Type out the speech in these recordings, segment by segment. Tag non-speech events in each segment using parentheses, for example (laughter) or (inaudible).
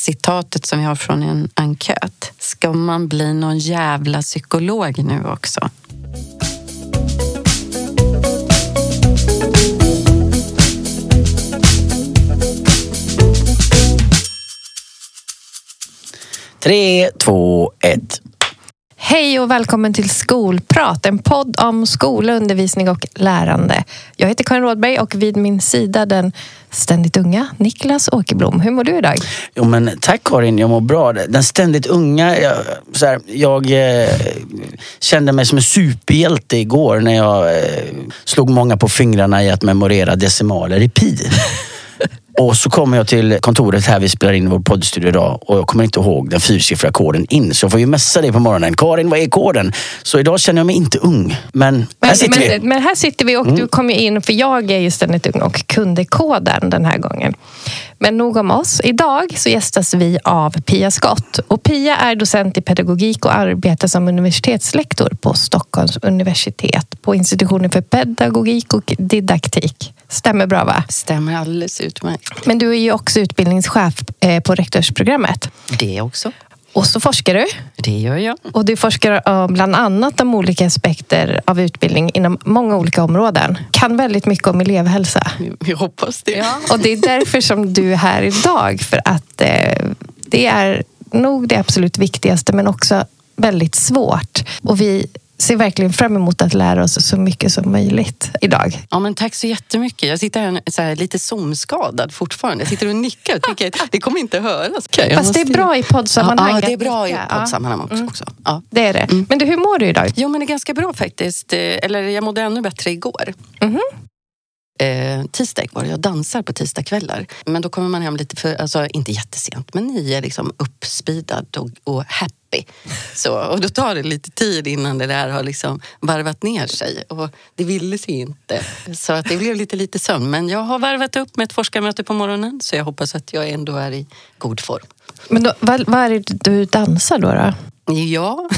citatet som vi har från en enkät. Ska man bli någon jävla psykolog nu också? Tre, två, ett. Hej och välkommen till Skolprat, en podd om skola, undervisning och lärande. Jag heter Karin Rådberg och vid min sida den ständigt unga Niklas Åkerblom. Hur mår du idag? Jo men tack Karin, jag mår bra. Den ständigt unga, jag, så här, jag eh, kände mig som en superhjälte igår när jag eh, slog många på fingrarna i att memorera decimaler i pi. (laughs) Och så kommer jag till kontoret här vi spelar in vår poddstudio idag och jag kommer inte ihåg den fyrsiffriga koden in. Så jag får ju messa dig på morgonen. Karin, vad är koden? Så idag känner jag mig inte ung. Men, här sitter men, vi. Men här sitter vi och Mm. du kom ju in, för jag är ju ständigt ung och kunde koden den här gången. Men nog om oss. Idag så gästas vi av Pia Skott. Och Pia är docent i pedagogik och arbetar som universitetslektor på Stockholms universitet på institutionen för pedagogik och didaktik. Stämmer bra va? Stämmer alldeles utmärkt. Men du är ju också utbildningschef eh, på rektorsprogrammet. Det också. Och så forskar du. Det gör jag. Och du forskar eh, bland annat om olika aspekter av utbildning inom många olika områden. Kan väldigt mycket om elevhälsa. Vi hoppas det. Och det är därför som du är här idag. För att eh, det är nog det absolut viktigaste men också väldigt svårt. Och vi ser verkligen fram emot att lära oss så mycket som möjligt idag. Ja, men tack så jättemycket. Jag sitter här, så här lite zoomskadad fortfarande. Jag sitter och nickar och tänker att det kommer inte höras. Okay, Fast det är bra i poddsammanhang. Ja, det är bra i poddsammanhang också. Mm. också. Ja. Det är det. Men du, hur mår du idag? Jo, men det är ganska bra faktiskt. Eh, Eller jag mådde ännu bättre igår. Mhm. Eh, tisdag var det. Jag dansar på tisdagskvällar. Men då kommer man hem lite för, alltså inte jättesent, men ni är liksom uppspeedad och, och happy. Så, och då tar det lite tid innan det där har liksom varvat ner sig. Och det ville sig inte. Så att det blev lite lite sömn. Men jag har varvat upp med ett forskarmöte på morgonen. Så jag hoppas att jag ändå är i god form. Men då, vad, vad är det du dansar då? då? Ja.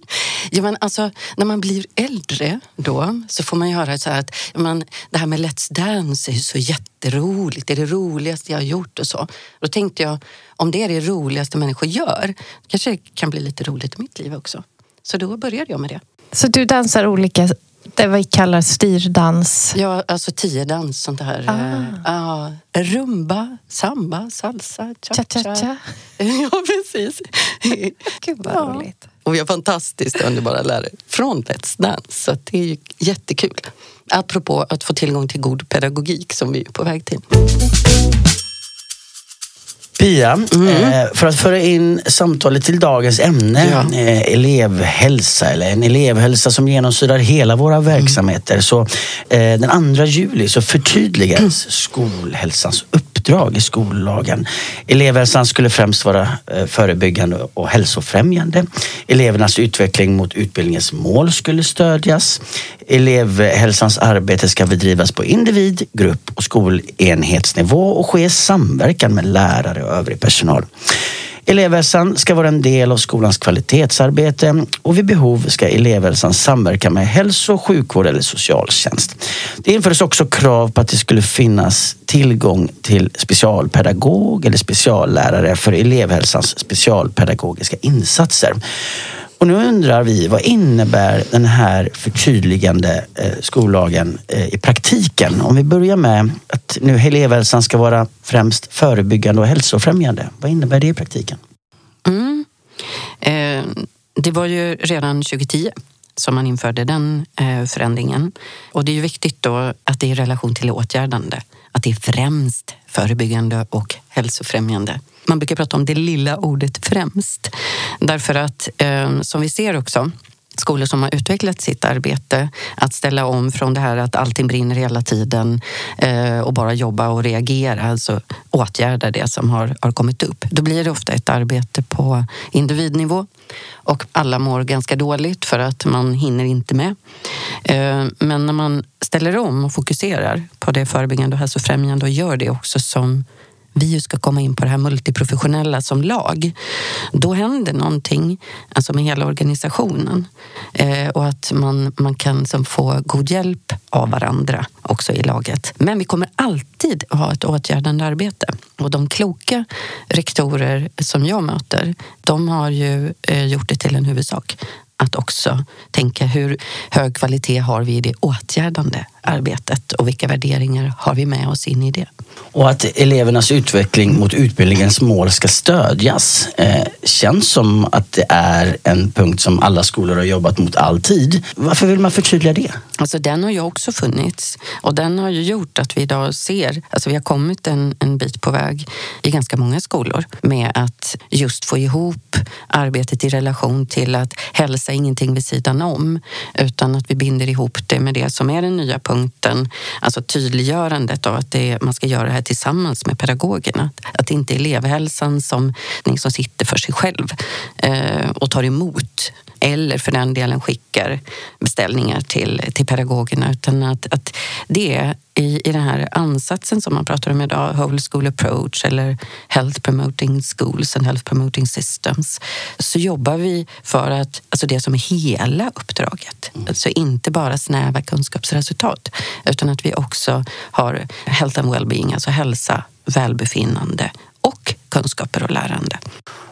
(laughs) ja men alltså, när man blir äldre då så får man göra så här att men, det här med Let's Dance är ju så jätteroligt. Det är det roligaste jag har gjort och så. Då tänkte jag, om det är det roligaste människor gör, kanske det kan bli lite roligt i mitt liv också. Så då började jag med det. Så du dansar olika, det vi kallar styrdans. Ja, alltså tiodans, sånt här. Ah. ja, rumba, samba, salsa, cha-cha. Cha-cha-cha. (laughs) ja, precis. Gud vad Ja. roligt. Och vi har fantastiskt underbara lärare från Let's Dance. Så det är ju jättekul. Apropå att få tillgång till god pedagogik som vi är på väg till. Pia, eh, för att föra in samtalet till dagens ämne, Ja. eh, elevhälsa, eller en elevhälsa som genomsyrar hela våra verksamheter. Så eh, den 2 juli så förtydligas skolhälsans uppdrag i skollagen. Elevhälsan skulle främst vara eh, förebyggande och hälsofrämjande. Elevernas utveckling mot utbildningens mål skulle stödjas. Elevhälsans arbete ska bedrivas på individ, grupp och skolenhetsnivå och ske i samverkan med lärare och övrig personal. Elevhälsan ska vara en del av skolans kvalitetsarbete och vid behov ska elevhälsan samverka med hälso och sjukvård eller socialtjänst. Det infördes också krav på att det skulle finnas tillgång till specialpedagog eller speciallärare för elevhälsans specialpedagogiska insatser. Och nu undrar vi, vad innebär den här förtydligande eh, skollagen eh, i praktiken? Om vi börjar med att nu elevhälsan ska vara främst förebyggande och hälsofrämjande. Vad innebär det i praktiken? Mm. Eh, det var ju redan 2010 som man införde den eh, förändringen. Och det är ju viktigt då att det är i relation till åtgärdande. Att det är främst förebyggande och hälsofrämjande. Man brukar prata om det lilla ordet främst. Därför att, eh, som vi ser också, skolor som har utvecklat sitt arbete att ställa om från det här att allting brinner hela tiden eh, och bara jobba och reagera, alltså åtgärda det som har, har kommit upp. Då blir det ofta ett arbete på individnivå och alla mår ganska dåligt för att man hinner inte med. Eh, men när man ställer om och fokuserar på det förebyggande och hälsofrämjande och gör det också som vi ska komma in på det här multiprofessionella som lag, då händer någonting alltså med hela organisationen. Eh, och att man, man kan som få god hjälp av varandra också i laget. Men vi kommer alltid ha ett åtgärdande arbete. Och de kloka rektorer som jag möter, de har ju eh, gjort det till en huvudsak att också tänka hur hög kvalitet har vi i det åtgärdande arbetet och vilka värderingar har vi med oss in i det. Och att elevernas utveckling mot utbildningens mål ska stödjas eh, känns som att det är en punkt som alla skolor har jobbat mot alltid. Varför vill man förtydliga det? Alltså den har ju också funnits och den har ju gjort att vi idag ser, alltså vi har kommit en, en bit på väg i ganska många skolor med att just få ihop arbetet i relation till att hälsa ingenting vid sidan om utan att vi binder ihop det med det som är den nya punkten, alltså tydliggörandet av att det, man ska göra det här tillsammans med pedagogerna. Att det inte är elevhälsan som, som sitter för sig själv eh, och tar emot eller för den delen skickar beställningar till, till pedagogerna utan att, att det är i, i den här ansatsen som man pratar om idag, whole school approach eller health promoting schools and health promoting systems, så jobbar vi för att, alltså det som är hela uppdraget, alltså inte bara snäva kunskapsresultat, utan att vi också har health and well-being, alltså hälsa, välbefinnande och kunskaper och lärande.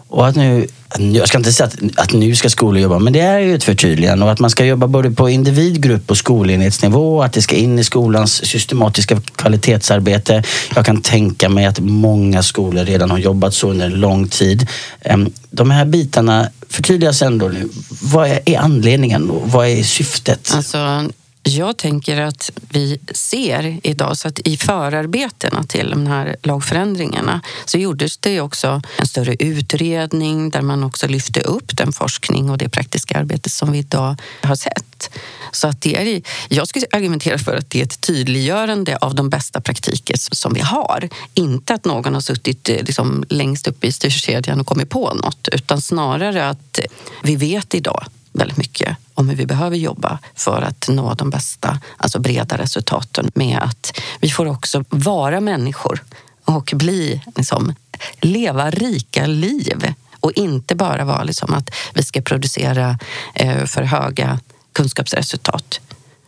Och att nu, jag ska inte säga att, att nu ska skolor jobba, men det är ju ett förtydligande och att man ska jobba både på individ, grupp och skolenhetsnivå att det ska in i skolans systematiska kvalitetsarbete. Jag kan tänka mig att många skolor redan har jobbat så under en lång tid. Ehm, de här bitarna förtydligas ändå nu. Vad är anledningen och vad är syftet? Alltså, jag tänker att vi ser idag, så att i förarbetena till de här lagförändringarna så gjordes det också en större utredning där man också lyfte upp den forskning och det praktiska arbete som vi idag har sett. Så att det är, jag skulle argumentera för att det är ett tydliggörande av de bästa praktiker som vi har. Inte att någon har suttit eh, liksom längst upp i styrkedjan och kommit på något utan snarare att vi vet idag väldigt mycket om hur vi behöver jobba för att nå de bästa, alltså breda resultaten med att vi får också vara människor och bli, liksom, leva rika liv och inte bara vara liksom att vi ska producera eh, för höga kunskapsresultat.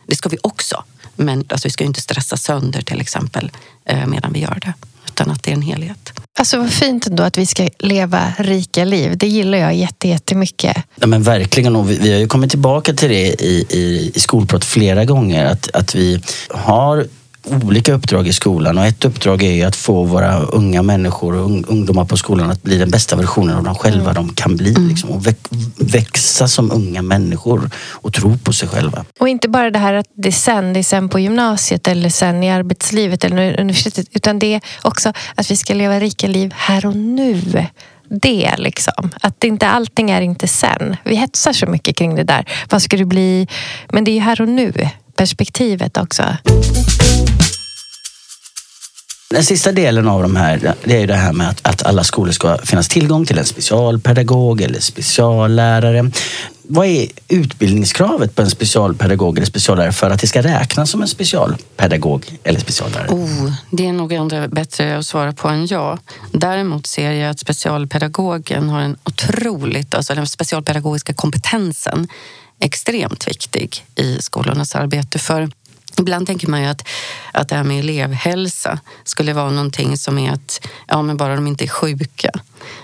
Det ska vi också, men alltså, vi ska inte stressa sönder till exempel eh, medan vi gör det utan att det är en helhet. Alltså vad fint ändå att vi ska leva rika liv. Det gillar jag jättemycket. Ja, men verkligen. Och vi, vi har ju kommit tillbaka till det i, i, i skolprat flera gånger. Att, att vi har olika uppdrag i skolan och ett uppdrag är att få våra unga människor och ungdomar på skolan att bli den bästa versionen av dem själva mm. de kan bli. Mm. Liksom, och växa som unga människor och tro på sig själva. Och inte bara det här att det är sen, det är sen på gymnasiet eller sen i arbetslivet eller universitetet utan det är också att vi ska leva rika liv här och nu det. Liksom. Att inte allting är inte sen. Vi hetsar så mycket kring det där. Vad ska det bli? Men det är ju här och nu perspektivet också. Den sista delen av de här, det är ju det här med att, att alla skolor ska finnas tillgång till en specialpedagog eller speciallärare. Vad är utbildningskravet på en specialpedagog eller speciallärare för att det ska räknas som en specialpedagog eller speciallärare? Oh, det är nog ändå bättre att svara på än jag. Däremot ser jag att specialpedagogen har en otroligt, alltså den specialpedagogiska kompetensen extremt viktig i skolornas arbete. För Ibland tänker man ju att, att det här med elevhälsa skulle vara någonting som är att, ja men bara de inte är sjuka.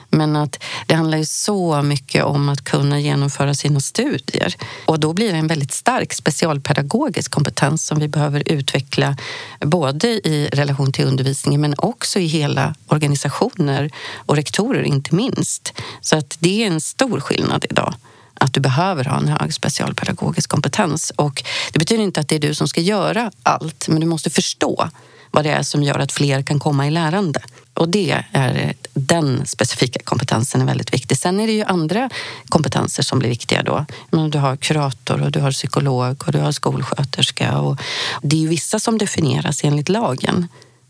Men att det handlar ju så mycket om att kunna genomföra sina studier. Och då blir det en väldigt stark specialpedagogisk kompetens som vi behöver utveckla både i relation till undervisningen men också i hela organisationer och rektorer inte minst. Så att det är en stor skillnad idag att du behöver ha en hög specialpedagogisk kompetens. Och det betyder inte att det är du som ska göra allt, men du måste förstå vad det är som gör att fler kan komma i lärande. Och det är, den specifika kompetensen är väldigt viktig. Sen är det ju andra kompetenser som blir viktiga då. Du har kurator och du har psykolog och du har skolsköterska. Och det är ju vissa som definieras enligt lagen.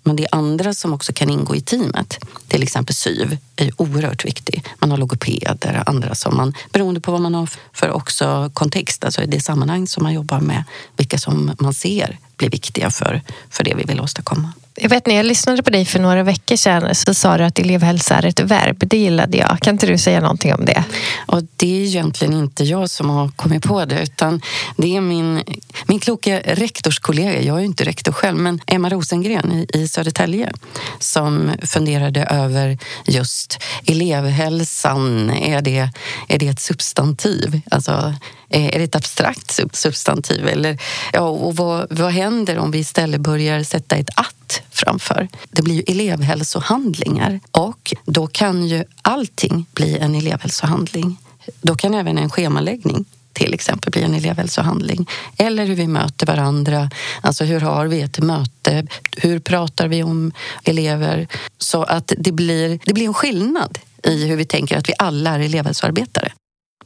Men det är andra som också kan ingå i teamet. Till exempel SYV är oerhört viktig. Man har logopeder och andra som man, beroende på vad man har för också kontext, alltså det sammanhang som man jobbar med, vilka som man ser blir viktiga för, för det vi vill åstadkomma. Jag vet när jag lyssnade på dig för några veckor sedan så sa du att elevhälsa är ett verb. Det gillade jag. Kan inte du säga någonting om det? Och det är egentligen inte jag som har kommit på det utan det är min, min kloka rektorskollega, jag är ju inte rektor själv, men Emma Rosengren i, i Södertälje som funderade över just elevhälsan. Är det, är det ett substantiv? Alltså, är det ett abstrakt substantiv? Eller, ja, och vad, vad händer om vi istället börjar sätta ett att framför? Det blir ju elevhälsohandlingar och då kan ju allting bli en elevhälsohandling. Då kan även en schemaläggning till exempel bli en elevhälsohandling. Eller hur vi möter varandra. Alltså hur har vi ett möte? Hur pratar vi om elever? Så att det blir, det blir en skillnad i hur vi tänker att vi alla är elevhälsoarbetare.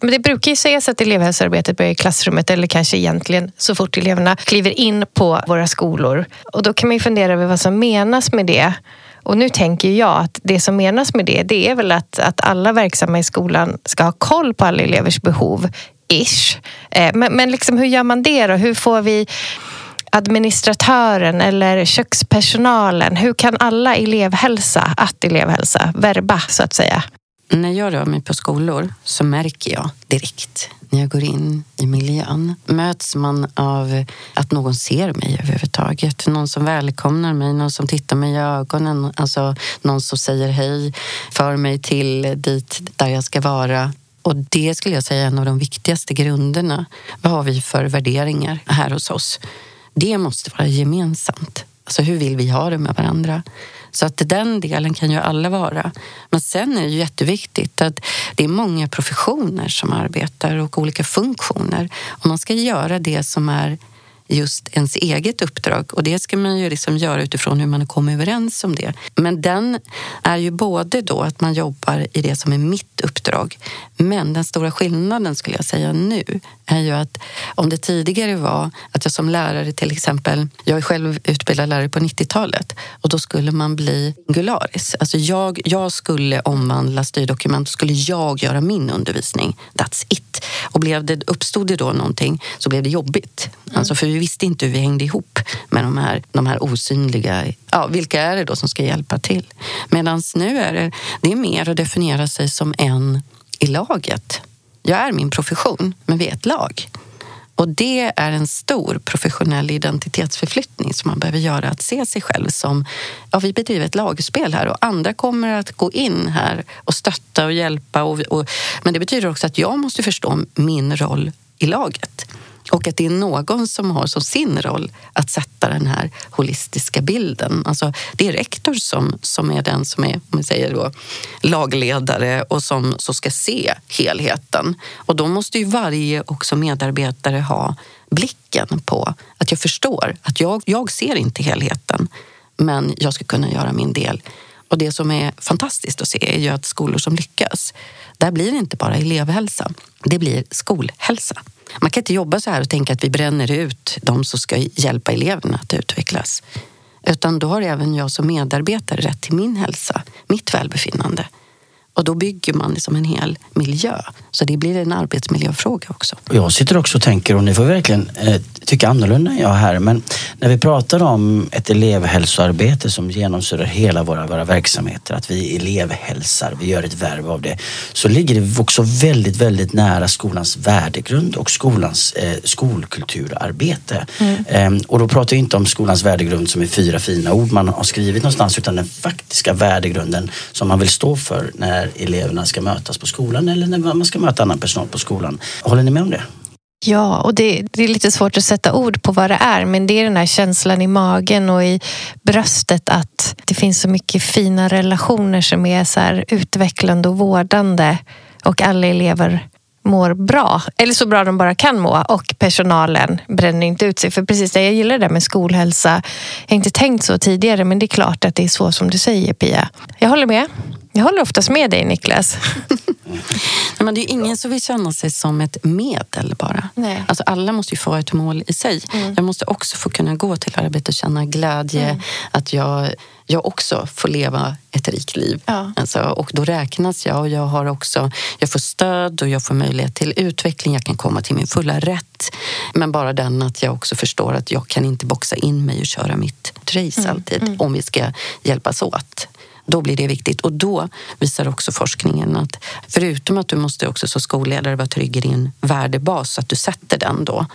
Men det brukar ju sägas att elevhälsoarbetet börjar i klassrummet eller kanske egentligen så fort eleverna kliver in på våra skolor. Och då kan man ju fundera över vad som menas med det. Och nu tänker jag att det som menas med det, det är väl att, att alla verksamma i skolan ska ha koll på alla elevers behov, ish. Eh, men, men liksom, hur gör man det då? Hur får vi administratören eller kökspersonalen, hur kan alla elevhälsa, att elevhälsa, verba så att säga? När jag rör mig på skolor så märker jag direkt när jag går in i miljön. Möts man av att någon ser mig överhuvudtaget. Någon som välkomnar mig, någon som tittar mig i ögonen. Alltså någon som säger hej, för mig till dit där jag ska vara. Och det skulle jag säga är en av de viktigaste grunderna. Vad har vi för värderingar här hos oss? Det måste vara gemensamt. Alltså hur vill vi ha det med varandra? Så att den delen kan ju alla vara. Men sen är det ju jätteviktigt att det är många professioner som arbetar och olika funktioner. Och man ska göra det som är just ens eget uppdrag. Och det ska man ju liksom göra utifrån hur man har kommit överens om det. Men den är ju både då att man jobbar i det som är mitt uppdrag. Men den stora skillnaden skulle jag säga nu är ju att om det tidigare var att jag som lärare till exempel, jag är själv utbildad lärare på 90-talet och då skulle man bli singularis. Alltså jag, jag skulle omvandla styrdokument och skulle jag göra min undervisning. That's it. Och blev det, uppstod det då någonting så blev det jobbigt. Mm. Alltså för vi visste inte hur vi hängde ihop med de här, de här osynliga... Ja, vilka är det då som ska hjälpa till? Medan nu är det, det är mer att definiera sig som en i laget. Jag är min profession, men vi är ett lag. Och det är en stor professionell identitetsförflyttning som man behöver göra. Att se sig själv som, ja vi bedriver ett lagspel här och andra kommer att gå in här och stötta och hjälpa. Och, och, men det betyder också att jag måste förstå min roll i laget. Och att det är någon som har som sin roll att sätta den här holistiska bilden. Alltså, det är rektor som, som är den som är om man säger då, lagledare och som som ska se helheten. Och då måste ju varje också medarbetare ha blicken på att jag förstår att jag, jag ser inte helheten men jag ska kunna göra min del. Och det som är fantastiskt att se är ju att skolor som lyckas, där blir det inte bara elevhälsa, det blir skolhälsa. Man kan inte jobba så här och tänka att vi bränner ut de som ska hjälpa eleverna att utvecklas. Utan då har även jag som medarbetare rätt till min hälsa, mitt välbefinnande. Och då bygger man liksom en hel miljö. Så det blir en arbetsmiljöfråga också. Jag sitter också och tänker, och ni får verkligen eh, tycka annorlunda än jag här, men när vi pratar om ett elevhälsoarbete som genomsyrar hela våra, våra verksamheter, att vi elevhälsar, vi gör ett värv av det, så ligger det också väldigt, väldigt nära skolans värdegrund och skolans eh, skolkulturarbete. Mm. Eh, och då pratar jag inte om skolans värdegrund som är fyra fina ord man har skrivit någonstans, utan den faktiska värdegrunden som man vill stå för när eleverna ska mötas på skolan eller när man ska möta annan personal på skolan. Håller ni med om det? Ja, och det, det, är lite svårt att sätta ord på vad det är men det är den här känslan i magen och i bröstet att det finns så mycket fina relationer som är så här utvecklande och vårdande och alla elever mår bra, eller så bra de bara kan må och personalen bränner inte ut sig. För precis det, jag gillar det där med skolhälsa. Jag har inte tänkt så tidigare men det är klart att det är så som du säger Pia. Jag håller med. Jag håller oftast med dig Niklas. (laughs) Nej, men det är ingen som vill känna sig som ett medel bara. Nej. Alltså, alla måste ju få ett mål i sig. Jag måste också få kunna gå till arbetet och känna glädje. Att jag, jag också får leva ett rikt liv. Ja. Alltså, och då räknas jag och jag har också jag får stöd och jag får möjlighet till utveckling. Jag kan komma till min fulla rätt. Men bara den att jag också förstår att jag kan inte boxa in mig och köra mitt race alltid om vi ska hjälpas åt. Då blir det viktigt och då visar också forskningen att förutom att du måste också som skolledare vara trygg i din värdebas så att du sätter den då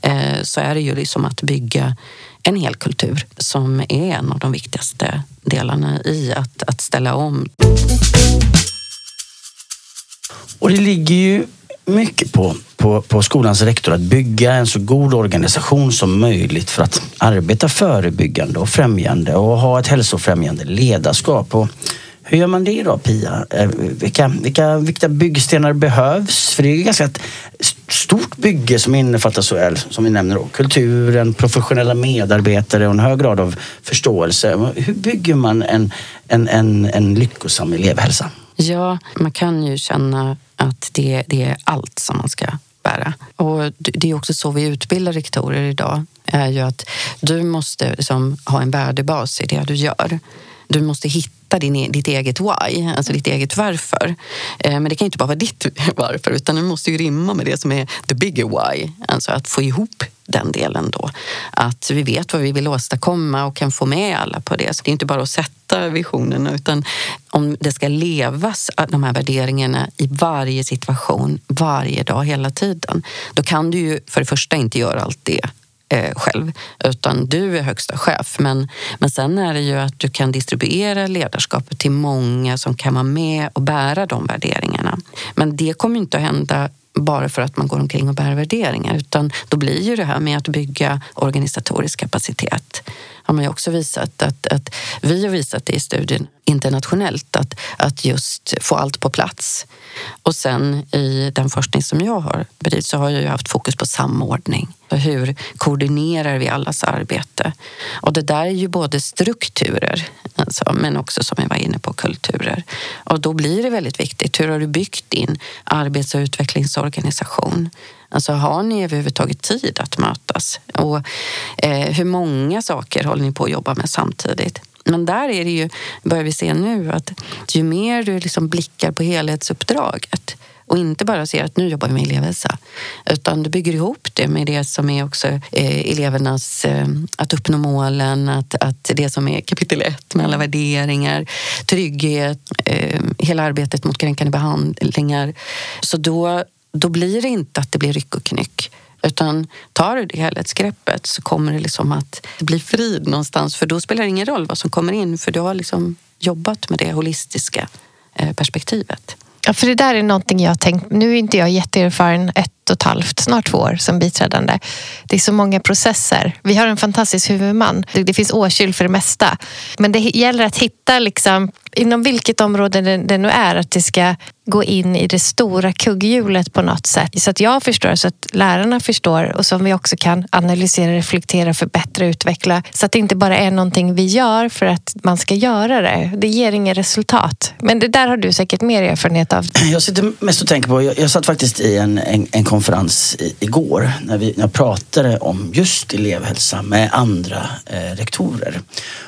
eh, så är det ju liksom att bygga en hel kultur som är en av de viktigaste delarna i att, att ställa om. Och det ligger ju mycket på, på, på skolans rektor att bygga en så god organisation som möjligt för att arbeta förebyggande och främjande och ha ett hälsofrämjande ledarskap. Och hur gör man det då Pia? Eh, vilka, vilka, vilka byggstenar behövs? För det är ju ganska ett stort bygge som innefattar såväl, som vi nämner då, kulturen, professionella medarbetare och en hög grad av förståelse. Hur bygger man en, en, en, en lyckosam elevhälsa? Ja, man kan ju känna att det, det är allt som man ska bära. Och det är också så vi utbildar rektorer idag. är ju att Du måste liksom ha en värdebas i det du gör. Du måste hitta din, e-, ditt eget why, alltså ditt eget varför. Eh, men det kan inte bara vara ditt (laughs) varför utan det måste ju rimma med det som är the bigger why. Alltså att få ihop den delen då. Att vi vet vad vi vill åstadkomma och kan få med alla på det. Så det är inte bara att sätta visionerna utan om det ska levas, de här värderingarna i varje situation, varje dag, hela tiden. Då kan du ju för det första inte göra allt det eh, själv, utan du är högsta chef. Men, men sen är det ju att du kan distribuera ledarskapet till många som kan vara med och bära de värderingarna. Men det kommer inte att hända bara för att man går omkring och bär värderingar utan då blir ju det här med att bygga organisatorisk kapacitet har man ju också visat att, att vi har visat det i studien internationellt att, att just få allt på plats. Och sen i den forskning som jag har bedrivit så har jag ju haft fokus på samordning. Hur koordinerar vi allas arbete? Och det där är ju både strukturer alltså, men också som jag var inne på kulturer. Och då blir det väldigt viktigt. Hur har du byggt din arbets och utvecklingsorganisation? Alltså har ni överhuvudtaget tid att mötas? Och eh, hur många saker håller ni på att jobba med samtidigt? Men där är det ju, börjar vi se nu, att ju mer du liksom blickar på helhetsuppdraget och inte bara ser att nu jobbar vi med elevhälsa utan du bygger ihop det med det som är också eh, elevernas eh, att uppnå målen, att, att det som är kapitel ett med alla värderingar, trygghet, eh, hela arbetet mot kränkande behandlingar. Så då, då blir det inte att det blir ryck och knyck. Utan tar du det helhetsgreppet så kommer det liksom att bli frid någonstans. För då spelar det ingen roll vad som kommer in för du har liksom jobbat med det holistiska eh, perspektivet. Ja, för det där är någonting jag har tänkt. Nu är inte jag jätteerfaren ett och ett halvt, snart två år som biträdande. Det är så många processer. Vi har en fantastisk huvudman. Det, finns årskyll för det mesta. Men det gäller att hitta, liksom, inom vilket område det, det nu är, att det ska gå in i det stora kugghjulet på något sätt. Så att jag förstår, så att lärarna förstår och som vi också kan analysera, reflektera, förbättra, utveckla. Så att det inte bara är någonting vi gör för att man ska göra det. Det ger inget resultat. Men det där har du säkert mer erfarenhet av. Jag sitter mest och tänker på, jag, jag satt faktiskt i en, en, en konferens i, igår när, vi, när jag pratade om just elevhälsa med andra eh, rektorer.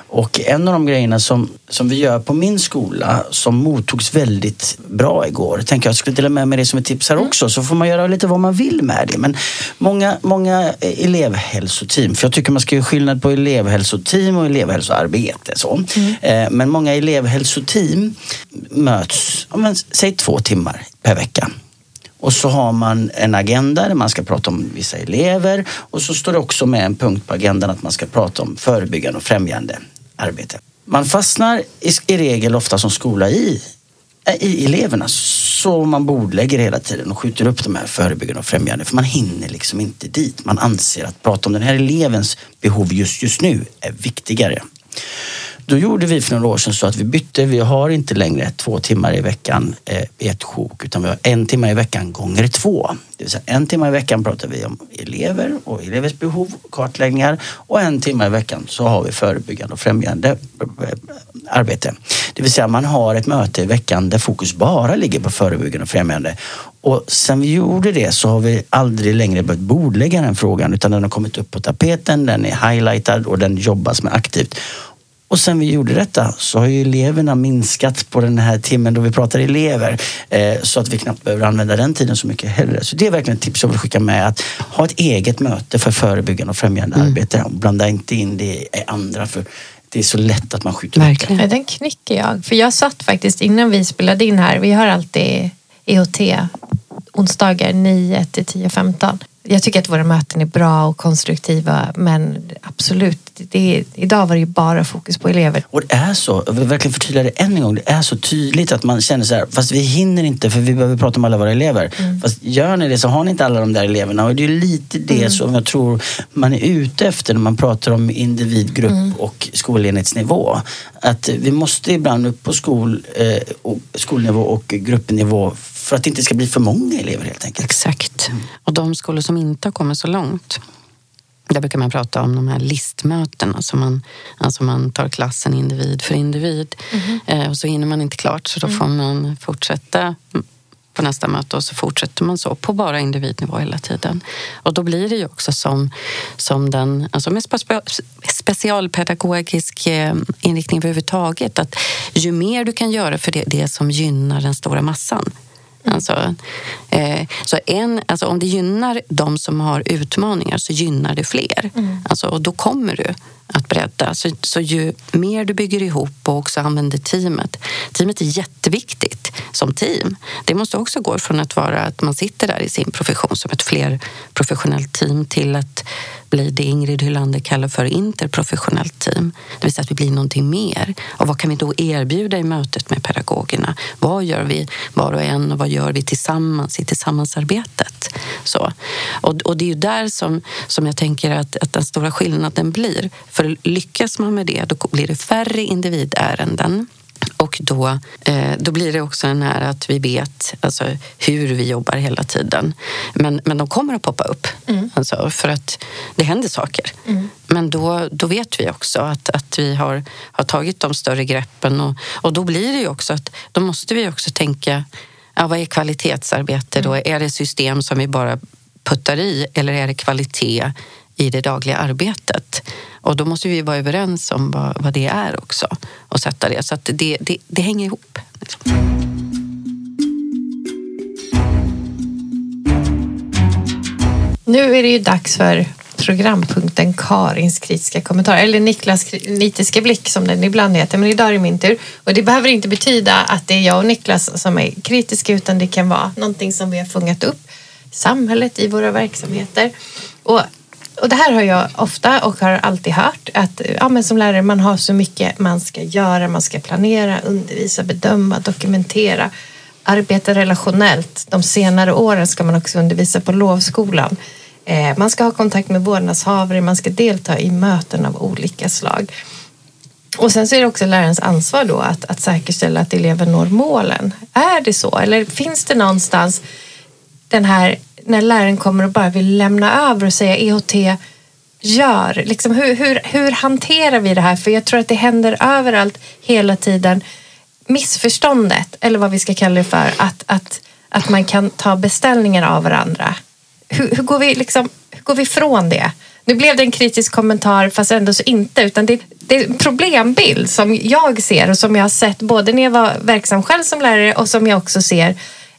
Och en av de grejerna som, som vi gör på min skola som mottogs väldigt bra igår. Tänker jag, jag skulle dela med mig det som ett tips här också så får man göra lite vad man vill med det. Men många, många elevhälsoteam, för jag tycker man ska göra skillnad på elevhälsoteam och elevhälsoarbete. Så. Mm. Men många elevhälsoteam möts, men, säg två timmar per vecka. Och så har man en agenda där man ska prata om vissa elever och så står det också med en punkt på agendan att man ska prata om förebyggande och främjande arbete. Man fastnar i, i regel ofta som skola i, i eleverna så man bordlägger hela tiden och skjuter upp de här förebyggande och främjande för man hinner liksom inte dit. Man anser att prata om den här elevens behov just, just nu är viktigare. Då gjorde vi för några år sedan så att vi bytte. Vi har inte längre två timmar i veckan eh, i ett sjok utan vi har en timme i veckan gånger två. Det vill säga en timme i veckan pratar vi om elever och elevers behov, kartläggningar och en timme i veckan så har vi förebyggande och främjande eh, arbete. Det vill säga man har ett möte i veckan där fokus bara ligger på förebyggande och främjande. Och sen vi gjorde det så har vi aldrig längre behövt bordlägga den frågan utan den har kommit upp på tapeten, den är highlightad och den jobbas med aktivt. Och sen vi gjorde detta så har ju eleverna minskat på den här timmen då vi pratar elever eh, så att vi knappt behöver använda den tiden så mycket heller. Så det är verkligen ett tips jag vill skicka med att ha ett eget möte för förebyggande och främjande mm. arbete. Blanda inte in det i andra för det är så lätt att man skjuter Verkligen. upp det. Den knycker jag. För jag satt faktiskt innan vi spelade in här, vi har alltid EHT onsdagar 9 till 10.15 jag tycker att våra möten är bra och konstruktiva men absolut, det är, idag var det ju bara fokus på elever. Och det är så, jag vill verkligen förtydliga det än en gång, det är så tydligt att man känner så här, fast vi hinner inte för vi behöver prata om alla våra elever. Mm. Fast gör ni det så har ni inte alla de där eleverna och det är lite det mm. som jag tror man är ute efter när man pratar om individ, grupp mm. och skolenhetsnivå. Att vi måste ibland upp på skol, eh, skolnivå och gruppnivå för att det inte ska bli för många elever helt enkelt. Exakt. Och de skolor som inte har kommit så långt där brukar man prata om de här listmötena. Som man, alltså man tar klassen individ för individ. Mm. Eh, och så hinner man inte klart så då mm. får man fortsätta på nästa möte och så fortsätter man så på bara individnivå hela tiden. Och då blir det ju också som, som den, alltså med specialpedagogisk eh, inriktning överhuvudtaget. Att ju mer du kan göra för det, det som gynnar den stora massan Alltså, eh, så en, alltså om det gynnar de som har utmaningar så gynnar det fler. Mm. Alltså, och då kommer du att bredda. Så, så ju mer du bygger ihop och också använder teamet. Teamet är jätteviktigt som team. Det måste också gå från att vara att man sitter där i sin profession som ett flerprofessionellt team till att bli det Ingrid Hylander kallar för interprofessionellt team. Det vill säga att vi blir någonting mer. Och vad kan vi då erbjuda i mötet med pedagogerna? Vad gör vi var och en och vad gör vi tillsammans i tillsammansarbetet? Så. Och, och det är ju där som, som jag tänker att, att den stora skillnaden blir. För lyckas man med det, då blir det färre individärenden och då, eh, då blir det också den här att vi vet alltså, hur vi jobbar hela tiden. Men, men de kommer att poppa upp, mm. alltså, för att det händer saker. Mm. Men då, då vet vi också att, att vi har, har tagit de större greppen och, och då blir det ju också att då måste vi också tänka ja, vad är kvalitetsarbete då? Mm. Är det system som vi bara puttar i eller är det kvalitet i det dagliga arbetet? Och då måste vi vara överens om vad, vad det är också och sätta det. Så att det, det, det hänger ihop. Nu är det ju dags för programpunkten Karins kritiska kommentar eller Niklas kritiska blick som den ibland heter. Men idag är det min tur och det behöver inte betyda att det är jag och Niklas som är kritiska utan det kan vara någonting som vi har fångat upp i samhället, i våra verksamheter. Och och det här har jag ofta och har alltid hört att ja, men som lärare man har så mycket man ska göra. Man ska planera, undervisa, bedöma, dokumentera, arbeta relationellt. De senare åren ska man också undervisa på lovskolan. Eh, man ska ha kontakt med vårdnadshavare, man ska delta i möten av olika slag. Och sen så är det också lärarens ansvar då att, att säkerställa att eleven når målen. Är det så? Eller finns det någonstans den här när läraren kommer och bara vill lämna över och säga EHT gör? Liksom, hur, hur, hur hanterar vi det här? För jag tror att det händer överallt hela tiden. Missförståndet, eller vad vi ska kalla det för, att, att, att man kan ta beställningar av varandra. Hur, hur, går vi liksom, hur går vi ifrån det? Nu blev det en kritisk kommentar fast ändå så inte. Utan det, det är en problembild som jag ser och som jag har sett både när jag var verksam själv som lärare och som jag också ser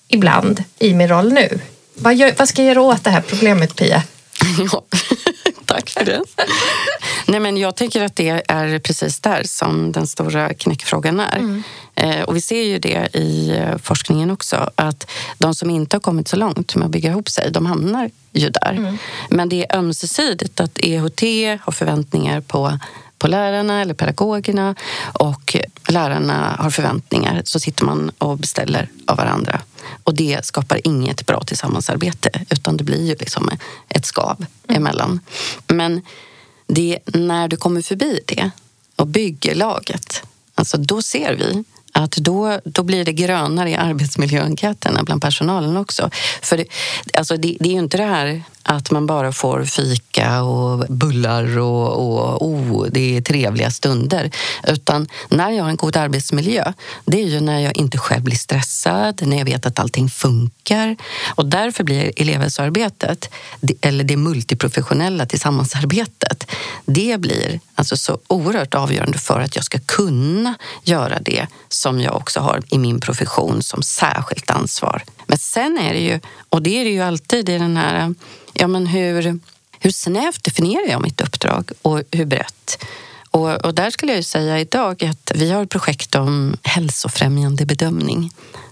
ibland i min roll nu. Vad, gör, vad ska jag göra åt det här problemet, Pia? (laughs) Ja, tack för det. Nej, men jag tänker att det är precis där som den stora knäckfrågan är. Mm. Eh, och vi ser ju det i eh, forskningen också, att de som inte har kommit så långt med att bygga ihop sig, de hamnar ju där. Mm. Men det är ömsesidigt att EHT har förväntningar på på lärarna eller pedagogerna och lärarna har förväntningar så sitter man och beställer av varandra. Och det skapar inget bra tillsammansarbete utan det blir ju liksom ett skav mm. emellan. Men det, när du kommer förbi det och bygger laget, alltså då ser vi att då, då blir det grönare i arbetsmiljöenkäterna bland personalen också. För det, alltså det, det är ju inte det här att man bara får fika och bullar och, och oh, det är trevliga stunder. Utan när jag har en god arbetsmiljö, det är ju när jag inte själv blir stressad, när jag vet att allting funkar. Och därför blir elevhälsoarbetet, eller det multiprofessionella tillsammansarbetet, det blir alltså så oerhört avgörande för att jag ska kunna göra det som jag också har i min profession som särskilt ansvar. Men sen är det ju, och det är det ju alltid i den här, ja men hur, hur snävt definierar jag mitt uppdrag och hur brett? Och, och, där skulle jag säga idag att vi har ett projekt om hälsofrämjande bedömning.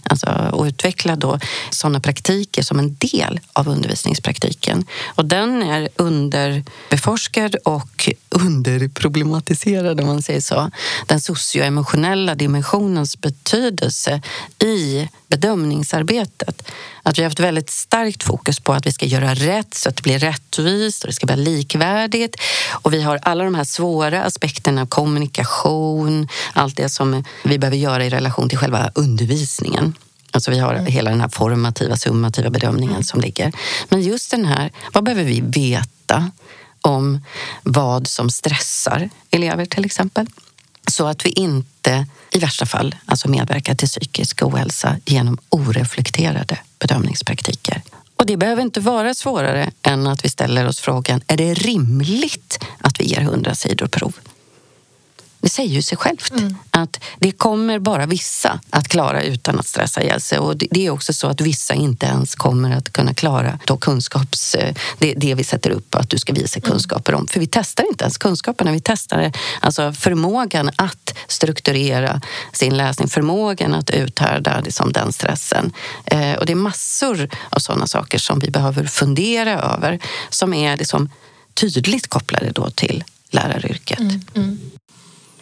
Alltså och utveckla då sådana praktiker som en del av undervisningspraktiken. Och den är underbeforskad och underproblematiserad om man säger så. Den socioemotionella dimensionens betydelse i bedömningsarbetet. Att vi har haft väldigt starkt fokus på att vi ska göra rätt så att det blir rättvist och det ska bli likvärdigt. Och vi har alla de här svåra aspekterna, kommunikation, allt det som vi behöver göra i relation till själva undervisningen. Alltså vi har mm. hela den här formativa, summativa bedömningen mm. som ligger. Men just den här, vad behöver vi veta om vad som stressar elever till exempel? Så att vi inte i värsta fall alltså medverkar till psykisk ohälsa genom oreflekterade bedömningspraktiker. Och det behöver inte vara svårare än att vi ställer oss frågan, är det rimligt att vi ger hundra sidor prov? Det säger ju sig självt mm. att det kommer bara vissa att klara utan att stressa ihjäl sig. Och det är också så att vissa inte ens kommer att kunna klara då kunskaps, eh, det, det vi sätter upp att du ska visa mm. kunskaper om. För vi testar inte ens kunskaperna, vi testar alltså förmågan att strukturera sin läsning, förmågan att uthärda liksom den stressen. Eh, och det är massor av sådana saker som vi behöver fundera över som är liksom tydligt kopplade då till läraryrket. Mm, mm.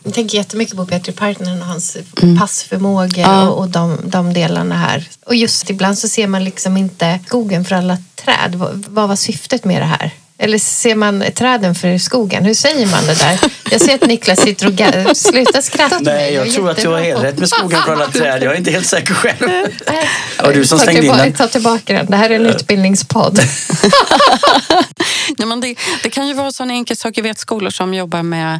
Jag tänker jättemycket på Petri Partnern och hans mm. passförmågor ja. och, och de, de delarna här. Och just ibland så ser man liksom inte skogen för alla träd. Vad, vad var syftet med det här? Eller ser man träden för skogen? Hur säger man det där? Jag ser att Niklas sitter och slutar skratta. Nej, jag tror att du har helt rätt med skogen för alla träd. Jag är inte helt säker själv. (laughs) Och du som slängde in den. Ta tillbaka den. Det här är en utbildningspodd. (laughs) (laughs) Nej, men det, det kan ju vara sån enkel sak. Jag vet skolor som jobbar med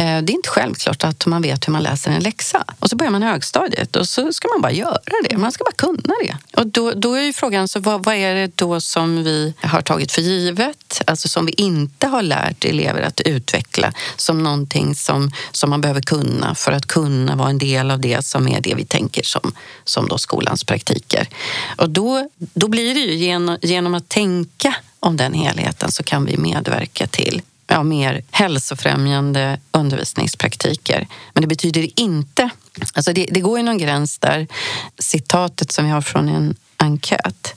Eh, det är inte självklart att man vet hur man läser en läxa. Och så börjar man högstadiet och så ska man bara göra det. Man ska bara kunna det. Och då, då är ju frågan, så vad, vad, är det då som vi har tagit för givet? Alltså som vi inte har lärt elever att utveckla som någonting som, som man behöver kunna för att kunna vara en del av det som är det vi tänker som, som då skolans praktiker. Och då, då blir det ju genom, genom att tänka om den helheten så kan vi medverka till ja, mer hälsofrämjande undervisningspraktiker. Men det betyder inte... Alltså det, det går ju någon gräns där. Citatet som vi har från en enkät.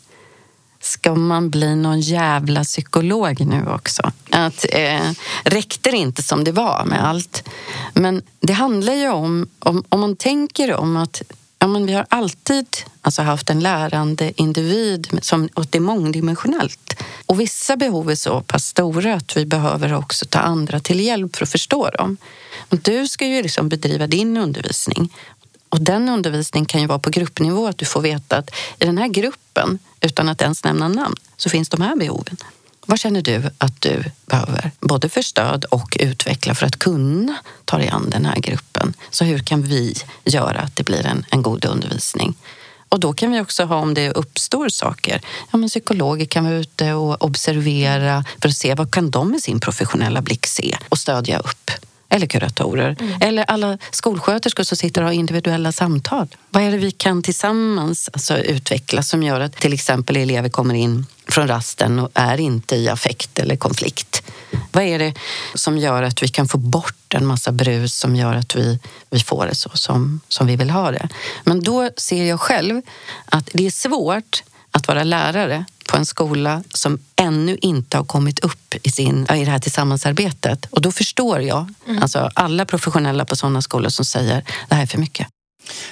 Ska man bli någon jävla psykolog nu också? Att, eh, räckte det inte som det var med allt? Men det handlar ju om, om, om man tänker om att Ja, men vi har alltid alltså, haft en lärande individ som och det är mångdimensionellt. Och vissa behov är så pass stora att vi behöver också ta andra till hjälp för att förstå dem. Och du ska ju liksom bedriva din undervisning och den undervisningen kan ju vara på gruppnivå, att du får veta att i den här gruppen, utan att ens nämna namn, så finns de här behoven. Vad känner du att du behöver? Både för stöd och utveckla för att kunna ta dig an den här gruppen. Så hur kan vi göra att det blir en, en god undervisning? Och då kan vi också ha, om det uppstår saker, ja, men psykologer kan vara ute och observera för att se vad kan de med sin professionella blick se och stödja upp eller kuratorer. Mm. Eller alla skolsköterskor som sitter och har individuella samtal. Vad är det vi kan tillsammans alltså, utveckla som gör att till exempel elever kommer in från rasten och är inte i affekt eller konflikt? Vad är det som gör att vi kan få bort en massa brus som gör att vi, vi får det så som, som vi vill ha det? Men då ser jag själv att det är svårt att vara lärare på en skola som ännu inte har kommit upp i, sin, i det här tillsammansarbetet. Och då förstår jag mm. alltså alla professionella på sådana skolor som säger det här är för mycket.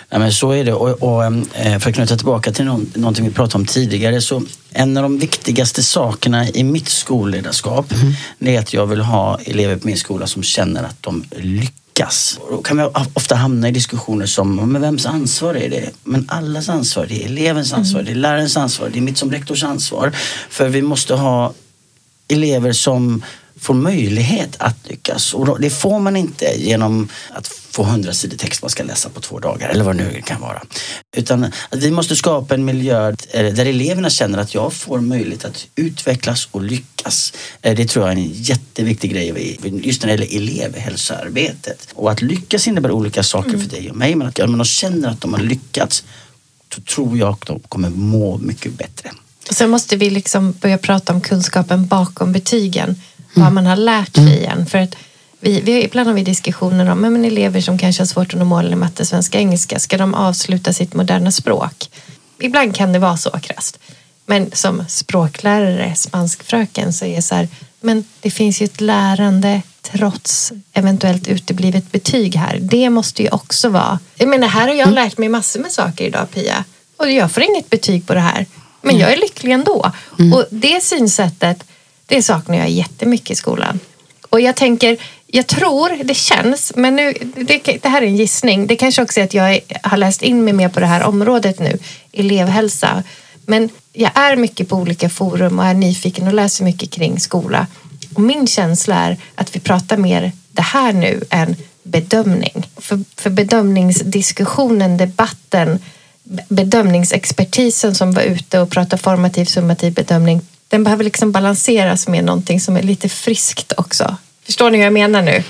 Ja, men så är det. Och, och, eh, för att knyta tillbaka till någonting vi pratade om tidigare så en av de viktigaste sakerna i mitt skolledarskap mm. är att jag vill ha elever på min skola som känner att de lyckas lyckas. Då kan vi ofta hamna i diskussioner som, men vems ansvar är det? Men allas ansvar, det är elevens ansvar, mm. det är lärarens ansvar, det är mitt som rektors ansvar. För vi måste ha elever som får möjlighet att lyckas. Och det får man inte genom att få hundra sidor text man ska läsa på två dagar eller vad det nu kan vara. Utan vi måste skapa en miljö där eleverna känner att jag får möjlighet att utvecklas och lyckas. Eh, det tror jag är en jätteviktig grej just när det gäller elevhälsoarbetet. Och att lyckas innebär olika saker mm. för dig och mig men att de känner att de har lyckats så tror jag att de kommer må mycket bättre. Sen måste vi liksom börja prata om kunskapen bakom betygen vad man har lärt sig igen. Mm. För att vi, vi, ibland har vi diskussioner om men elever som kanske har svårt att nå målen i matte, svenska, engelska. Ska de avsluta sitt moderna språk? Ibland kan det vara så krasst. Men som språklärare, spanskfröken, så är det så här, men det finns ju ett lärande trots eventuellt uteblivet betyg här. Det måste ju också vara... Jag menar, här har jag mm. lärt mig massor med saker idag, Pia. Och jag får inget betyg på det här. Men jag är lycklig ändå. Mm. Och det synsättet det saknar jag jättemycket i skolan. Och jag tänker, jag tror, det känns, men nu, det, det, här är en gissning. Det kanske också är att jag har läst in mig mer på det här området nu, elevhälsa. Men jag är mycket på olika forum och är nyfiken och läser mycket kring skola. Och min känsla är att vi pratar mer det här nu än bedömning. För, för bedömningsdiskussionen, debatten, bedömningsexpertisen som var ute och pratade formativ summativ bedömning den behöver liksom balanseras med någonting som är lite friskt också. Förstår ni hur jag menar nu?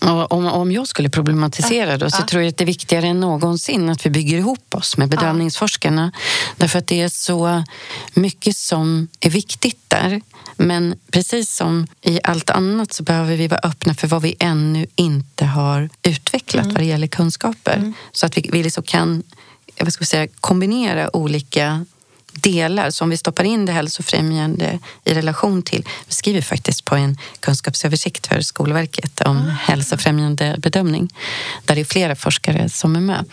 Om, om jag skulle problematisera då, så ja. tror jag att det är viktigare än någonsin att vi bygger ihop oss med bedömningsforskarna. Därför att det är så mycket som är viktigt där. Men precis som i allt annat så behöver vi vara öppna för vad vi ännu inte har utvecklat mm. vad det gäller kunskaper. Mm. Så att vi, vi liksom kan vad ska vi säga, kombinera olika delar som vi stoppar in det hälsofrämjande i relation till. Vi skriver faktiskt på en kunskapsöversikt för Skolverket om mm. hälsofrämjande bedömning där det är flera forskare som är med.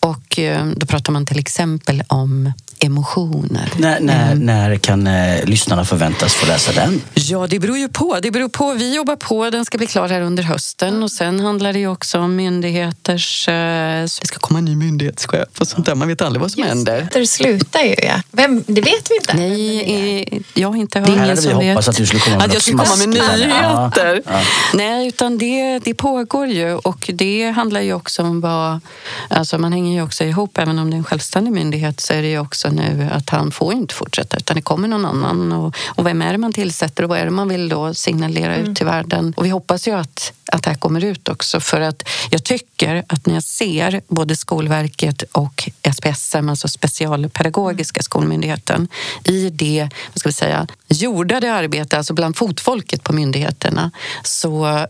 Och eh, då pratar man till exempel om emotioner. När, när, mm. när kan eh, lyssnarna förväntas få läsa den? Ja, det beror ju på. Det beror på. Vi jobbar på. Den ska bli klar här under hösten. Och Sen handlar det ju också om myndigheters... Eh, det ska komma en ny myndighetschef och sånt där. Man vet aldrig vad som Just händer. Det slutar ju, ja. Vem, det vet vi inte. Nej, jag har inte hört. Det hade vi hoppats att du skulle komma med Att jag skulle komma med nyheter. Ja, ja. Nej, utan det, det pågår ju. Och det handlar ju också om vad... Alltså man hänger ju också ihop. Även om det är en självständig myndighet så är det ju också också nu att han får inte fortsätta utan det kommer någon annan. Och, och vem är det man tillsätter och vad är det man vill då signalera mm. ut till världen? Och vi hoppas ju att, att det här kommer ut också. För att jag tycker att när jag ser både Skolverket och SPSM, alltså Specialpedagogiska skolmyndigheten, i det, vad ska vi säga, jordade arbete, alltså bland fotfolket på myndigheterna, så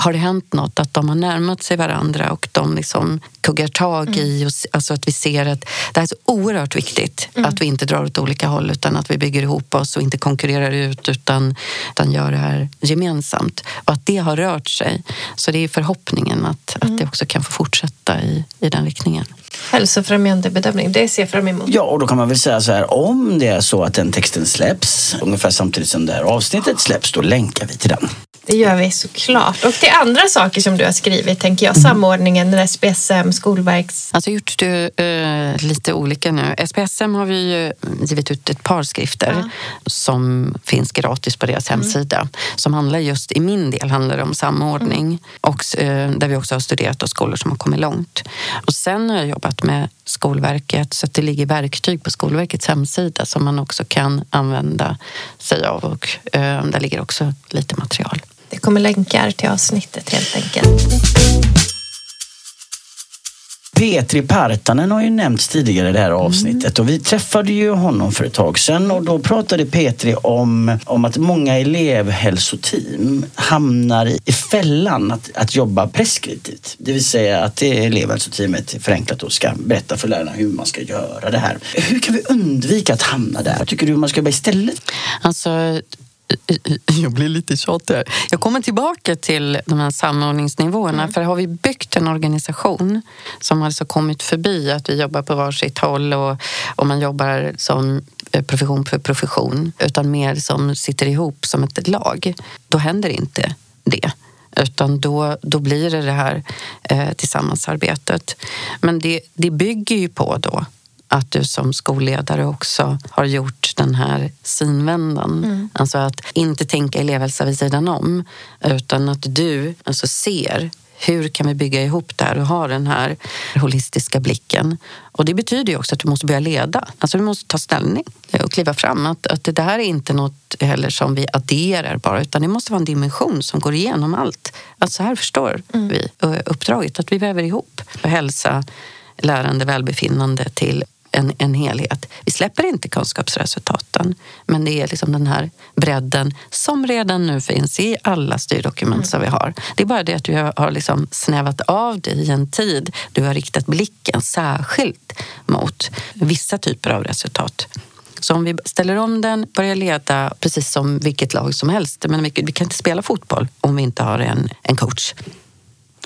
har det hänt något, att de har närmat sig varandra och de liksom kuggar tag i, och, alltså att vi ser att det är så oerhört viktigt mm. att vi inte drar åt olika håll utan att vi bygger ihop oss och inte konkurrerar ut utan, utan gör det här gemensamt. Och att det har rört sig. Så det är förhoppningen att, mm. att det också kan få fortsätta i, i den riktningen. Hälsofrämjande bedömning, det ser jag fram emot. Ja, och då kan man väl säga så här, om det är så att den texten släpps ungefär samtidigt som det här avsnittet släpps, då länkar vi till den. Det gör vi såklart. Och till andra saker som du har skrivit, tänker jag. Samordningen, SPSM, Skolverks... Alltså gjort det uh, lite olika nu. SPSM har vi ju givit ut ett par skrifter ja. som finns gratis på deras mm. hemsida. Som handlar just, i min del, handlar om samordning. Mm. Och uh, där vi också har studerat skolor som har kommit långt. Och sen har jag jobbat med Skolverket så att det ligger verktyg på Skolverkets hemsida som man också kan använda sig av. Och eh, där ligger också lite material. Det kommer länkar till avsnittet helt enkelt. Petri Partanen har ju nämnts tidigare i det här avsnittet och vi träffade ju honom för ett tag sedan och då pratade Petri om, om att många elevhälsoteam hamnar i fällan att, att jobba preskriptivt. Det vill säga att det elevhälsoteamet förenklat då ska berätta för lärarna hur man ska göra det här. Hur kan vi undvika att hamna där? Vad tycker du man ska jobba istället? Alltså (laughs) jag blir lite tjatig här. Jag kommer tillbaka till de här samordningsnivåerna. Mm. För har vi byggt en organisation som alltså kommit förbi att vi jobbar på varsitt håll och, och man jobbar som eh, profession för profession utan mer som sitter ihop som ett lag. Då händer inte det. Utan då, då blir det det här eh, tillsammansarbetet. Men det, det bygger ju på då att du som skolledare också har gjort den här synvändan. Mm. Alltså att inte tänka elevhälsa vid sidan om utan att du alltså ser hur kan vi bygga ihop det här och ha den här holistiska blicken? Och det betyder ju också att du måste börja leda. Alltså du måste ta ställning och kliva fram. Att, att det här är inte något heller som vi adderar bara utan det måste vara en dimension som går igenom allt. Att så här förstår mm. vi uppdraget, att vi väver ihop hälsa, lärande, välbefinnande till en, en helhet. Vi släpper inte kunskapsresultaten, men det är liksom den här bredden som redan nu finns i alla styrdokument mm. som vi har. Det är bara det att du har liksom snävat av det i en tid. Du har riktat blicken särskilt mot vissa typer av resultat. Så om vi ställer om den, börjar leda precis som vilket lag som helst. Men vi, vi kan inte spela fotboll om vi inte har en, en coach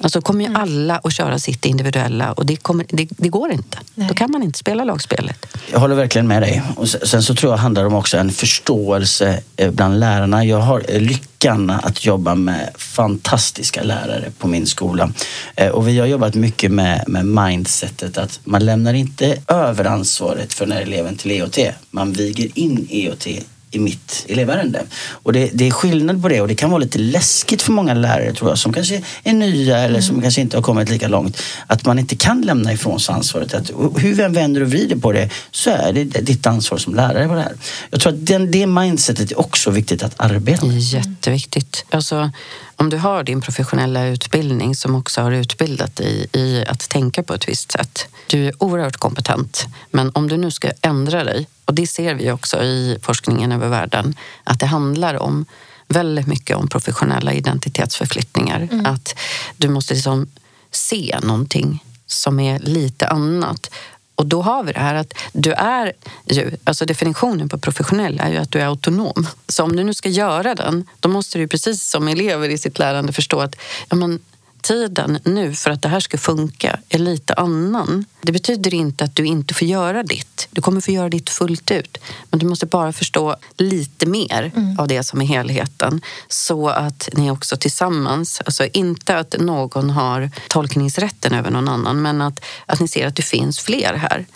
Alltså kommer ju mm. alla att köra sitt individuella och det, kommer, det, det går inte. Nej. Då kan man inte spela lagspelet. Jag håller verkligen med dig. Och sen så tror jag handlar det om också en förståelse eh, bland lärarna. Jag har lyckan att jobba med fantastiska lärare på min skola. Eh, och vi har jobbat mycket med, med mindsetet att man lämnar inte över ansvaret för den här eleven till EOT. Man viger in EOT i mitt elevärende. Och det, det, är skillnad på det och det kan vara lite läskigt för många lärare tror jag som kanske är nya eller som mm. kanske inte har kommit lika långt. Att man inte kan lämna ifrån sig ansvaret. Att hur vi än vänder och vrider på det så är det ditt ansvar som lärare på det här. Jag tror att den, det mindsetet är också viktigt att arbeta med. Jätteviktigt. Alltså, om du har din professionella utbildning som också har utbildat dig i att tänka på ett visst sätt. Du är oerhört kompetent, men om du nu ska ändra dig, och det ser vi också i forskningen över världen, att det handlar om väldigt mycket om professionella identitetsförflyttningar. Mm. Att du måste liksom se någonting som är lite annat. Och då har vi det här att du är ju, alltså definitionen på professionell är ju att du är autonom. Så om du nu ska göra den, då måste du precis som elever i sitt lärande förstå att ja, men, tiden nu för att det här ska funka är lite annan. Det betyder inte att du inte får göra ditt. Du kommer få göra ditt fullt ut. Men du måste bara förstå lite mer mm. av det som är helheten så att ni också tillsammans, alltså inte att någon har tolkningsrätten över någon annan men att, att ni ser att det finns fler här.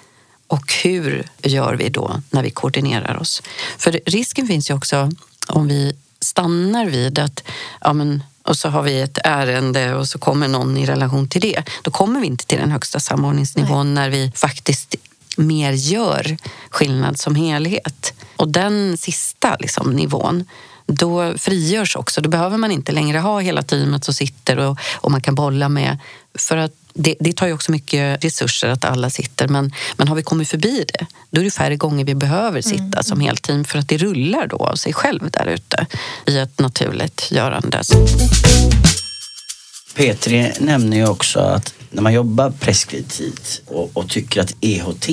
Och hur gör vi då när vi koordinerar oss? För risken finns ju också om vi stannar vid att ja, men, och så har vi ett ärende och så kommer någon i relation till det. Då kommer vi inte till den högsta samordningsnivån Nej. när vi faktiskt mer gör skillnad som helhet. Och den sista liksom, nivån, då frigörs också. Då behöver man inte längre ha hela teamet som sitter och, och man kan bolla med. För att det, det, tar ju också mycket resurser att alla sitter men, men har vi kommit förbi det då är det färre gånger vi behöver sitta mm. som helteam för att det rullar då av sig själv där ute i ett naturligt görande. Petri nämner ju också att när man jobbar preskriptivt och, och, tycker att EHT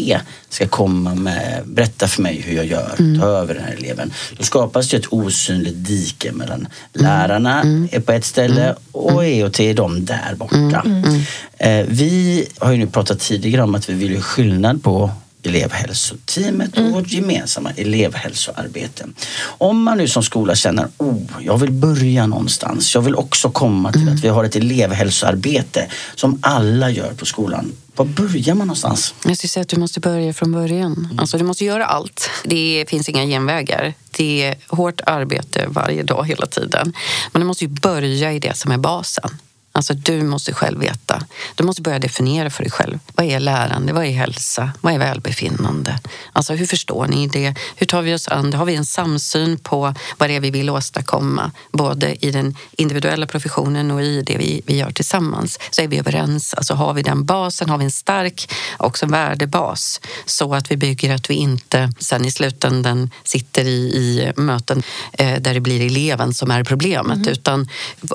ska komma med, berätta för mig hur jag gör, mm. ta över den här eleven. Då skapas det ett osynligt dike mellan mm. lärarna mm. är på ett ställe mm. och EHT är de där borta. Mm. Mm. Eh, vi har ju nu pratat tidigare om att vi vill göra skillnad på elevhälsoteamet och vårt gemensamma elevhälsoarbete. Om man nu som skola känner oh, jag vill börja någonstans. Jag vill också komma till att vi har ett elevhälsoarbete som alla gör på skolan. Var börjar man någonstans? Jag skulle säga att du måste börja från början. Mm. Alltså, du måste göra allt. Det finns inga genvägar. Det är hårt arbete varje dag, hela tiden. Men du måste ju börja i det som är basen. Alltså du måste själv veta. Du måste börja definiera för dig själv. Vad är lärande? Vad är hälsa? Vad är välbefinnande? Alltså hur förstår ni det? Hur tar vi oss an det? Har vi en samsyn på vad det är vi vill åstadkomma? Både i den individuella professionen och i det vi, vi gör tillsammans. Så är vi överens. Alltså har vi den basen, har vi en stark också värdebas så att vi bygger att vi inte sen i slutändan sitter i, i möten eh, där det blir eleven som är problemet. Mm. Utan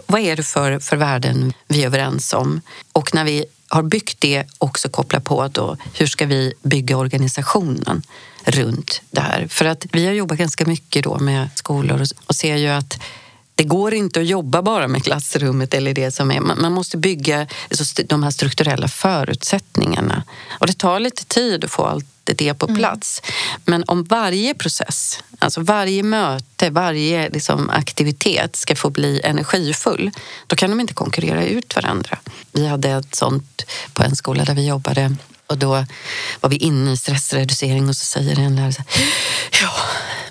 vad är det för, för värden vi är överens om. Och när vi har byggt det också koppla på då, hur ska vi bygga organisationen runt det här? För att vi har jobbat ganska mycket då med skolor och ser ju att det går inte att jobba bara med klassrummet eller det som är. Man måste bygga alltså de här strukturella förutsättningarna. Och det tar lite tid att få allt det på mm. plats. Mm. Men om varje process, alltså varje möte, varje liksom aktivitet ska få bli energifull, då kan de inte konkurrera ut varandra. Vi hade ett sånt på en skola där vi jobbade Och då var vi inne i stressreducering och så säger en lärare så här, ja,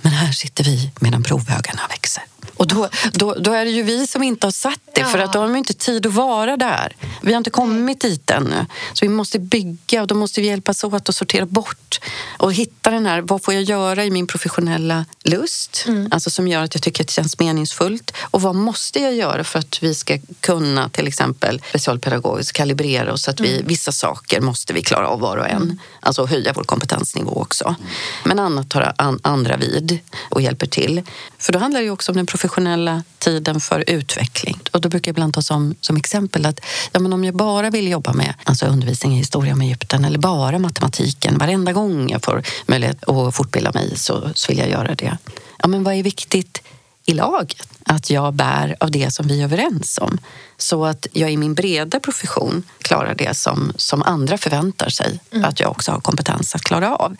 men här sitter vi medan provhögarna växer. Och då, då, då är det ju vi som inte har satt det, för att då har de inte tid att vara där. Vi har inte kommit dit ännu. Så vi måste bygga och då måste vi hjälpas åt att sortera bort och hitta den här, vad får jag göra i min professionella lust? Mm. Alltså som gör att jag tycker att det känns meningsfullt. Och vad måste jag göra för att vi ska kunna till exempel specialpedagogiskt kalibrera oss så att vi, mm. vissa saker måste vi klara av var och en. Mm. Alltså höja vår kompetensnivå också. Men annat tar andra vid och hjälper till. För då handlar det ju också om den professionella professionella tiden för utveckling. Och då brukar jag ibland ta som, som exempel att ja, men om jag bara vill jobba med alltså undervisning i historia om Egypten eller bara matematiken varenda gång jag får möjlighet att fortbilda mig så, så vill jag göra det. Ja, men vad är viktigt i laget? Att jag bär av det som vi är överens om. Så att jag i min breda profession klarar det som, som andra förväntar sig mm. att jag också har kompetens att klara av.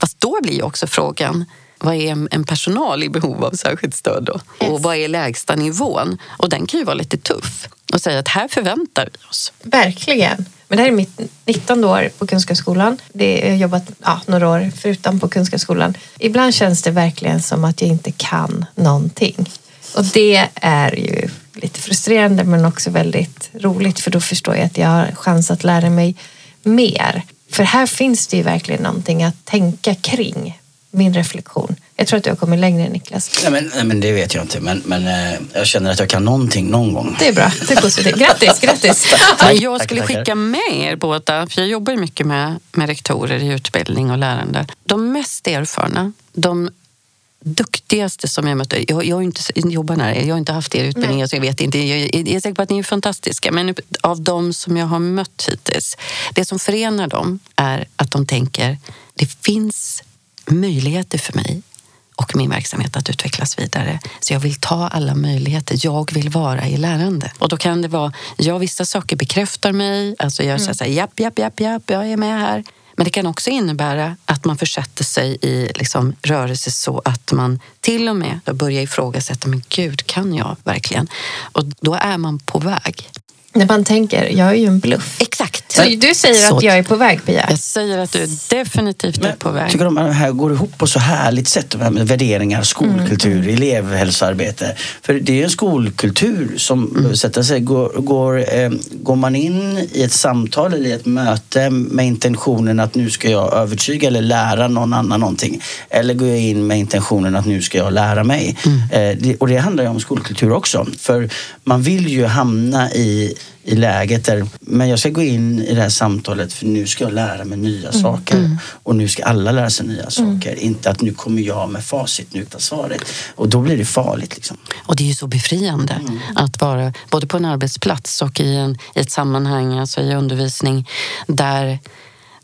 Fast då blir också frågan vad är en personal i behov av särskilt stöd då? Yes. Och vad är lägsta nivån? Och den kan ju vara lite tuff och säga att här förväntar vi oss. Verkligen. Men det här är mitt 19 år på Kunskapsskolan. Det, jag har jobbat ja, några år förutom på Kunskapsskolan. Ibland känns det verkligen som att jag inte kan någonting. Och det är ju lite frustrerande men också väldigt roligt för då förstår jag att jag har chans att lära mig mer. För här finns det ju verkligen någonting att tänka kring min reflektion. Jag tror att du har kommit längre Niklas. Nej, men, nej, men det vet jag inte. Men, men eh, jag känner att jag kan någonting någon gång. Det är bra. Det är positivt. Grattis, grattis. (laughs) Tack, jag skulle tack, skicka med er båda, för jag jobbar ju mycket med, med rektorer i utbildning och lärande. De mest erfarna, de duktigaste som jag mötte, jag, jag har inte jobbat här, jag har inte haft er utbildning, Nej. så jag vet inte. Jag, jag är säker på att ni är fantastiska, men av de som jag har mött hittills, det som förenar dem är att de tänker, det finns möjligheter för mig och min verksamhet att utvecklas vidare. Så jag vill ta alla möjligheter. Jag vill vara i lärande. Och då kan det vara, ja vissa saker bekräftar mig, alltså jag säger så här, japp, japp, japp, japp, jag är med här. Men det kan också innebära att man försätter sig i liksom, rörelse så att man till och med börjar ifrågasätta, men gud, kan jag verkligen? Och då är man på väg. När man tänker, jag är ju en bluff. Exakt. Så du säger så, att jag är på väg Pia? Jag säger att du definitivt Men, är på väg. Tycker de att det här går ihop på så härligt sätt? Med värderingar, skolkultur, mm. elevhälsoarbete. För det är en skolkultur som mm. sätter sig. Går, går, eh, går man in i ett samtal eller i ett möte med intentionen att nu ska jag övertyga eller lära någon annan någonting. Eller går jag in med intentionen att nu ska jag lära mig. Mm. Eh, det, och det handlar ju om skolkultur också. För man vill ju hamna i i läget där, men jag ska gå in i det här samtalet för nu ska jag lära mig nya mm. saker. Mm. Och nu ska alla lära sig nya mm. saker. Inte att nu kommer jag med facit, nu tar svaret. Och då blir det farligt. Liksom. Och det är ju så befriande mm. att vara både på en arbetsplats och i, en, i ett sammanhang, alltså i undervisning, där,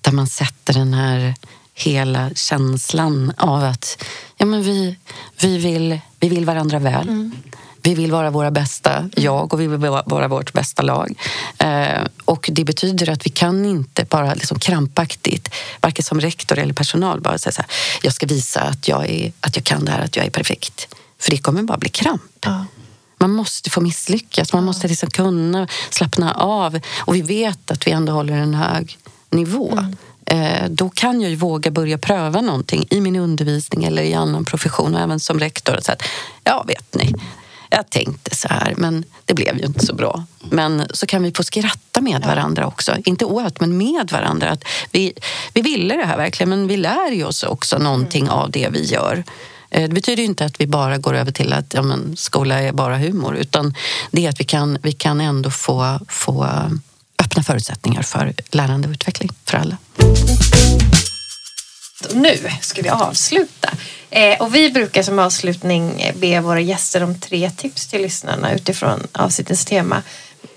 där man sätter den här hela känslan av att ja, men vi, vi, vill, vi vill varandra väl. Vi vill vara våra bästa jag och vi vill vara vårt bästa lag. Eh, och det betyder att vi kan inte bara liksom krampaktigt, varken som rektor eller personal, bara säga så här, jag ska visa att jag, är, att jag kan det här, att jag är perfekt. För det kommer bara bli kramp. Ja. Man måste få misslyckas, man måste liksom kunna slappna av. Och vi vet att vi ändå håller en hög nivå. Mm eh, då kan jag ju våga börja pröva någonting i min undervisning eller i annan profession och även som rektor. Så att, ja, vet ni, jag tänkte så här, men det blev ju inte så bra. Men så kan vi få skratta med varandra också. Inte åt, men med varandra. Att vi, vi ville det här verkligen, men vi lär ju oss också någonting mm. av det vi gör. Eh, det betyder inte att vi bara går över till att ja, men, skola är bara humor, utan det är att vi kan, vi kan ändå få, få öppna förutsättningar för lärande och utveckling för alla. Nu ska vi avsluta. Eh, och vi brukar som avslutning eh, be våra gäster om tre tips till lyssnarna utifrån avsnittens tema.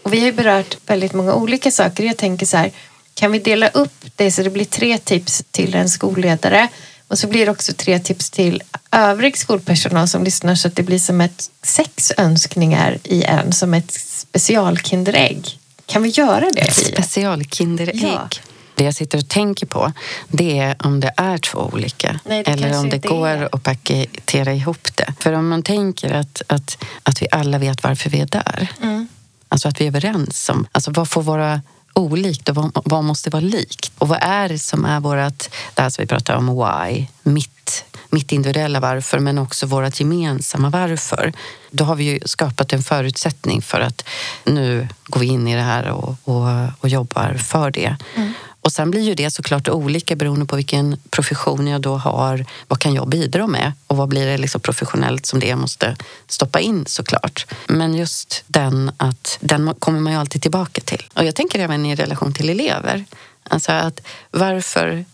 Och vi har ju berört väldigt många olika saker. Jag tänker så här, kan vi dela upp det så det blir tre tips till en skolledare och så blir det också tre tips till övrig skolpersonal som lyssnar så att det blir som ett sex önskningar i en, som ett specialkinderägg. Kan vi göra det? Specialkinderägg? Ja. Det jag sitter och tänker på det är om det är två olika Nej, eller om det går är. att paketera ihop det. För om man tänker att, att, att vi alla vet varför vi är där. Mm. Alltså att vi är överens om alltså vad får våra olikt och vad, vad måste vara likt? Och vad är det som är vårt, det här som vi pratar om, why, mitt, mitt individuella varför men också vårt gemensamma varför. Då har vi ju skapat en förutsättning för att nu går vi in i det här och, och, och jobbar för det. Mm. Och sen blir ju det såklart olika beroende på vilken profession jag då har. Vad kan jag bidra med? Och vad blir det liksom professionellt som det jag måste stoppa in såklart. Men just den att den kommer man ju alltid tillbaka till. Och jag tänker även i relation till elever. Alltså att varför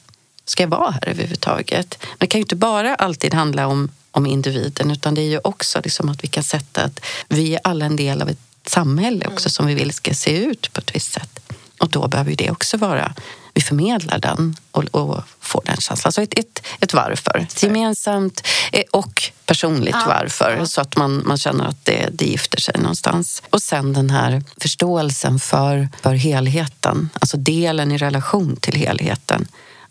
ska jag vara här överhuvudtaget? Men det kan ju inte bara alltid handla om, om individen utan det är ju också liksom att vi kan sätta att vi är alla en del av ett samhälle också mm. som vi vill ska se ut på ett visst sätt. Och då behöver det också vara, vi förmedlar den och, och får den känslan. Så ett, ett, ett varför, ett gemensamt eh, och personligt ja. varför ja. så att man, man känner att det, det gifter sig någonstans. Och sen den här förståelsen för, för helheten, alltså delen i relation till helheten.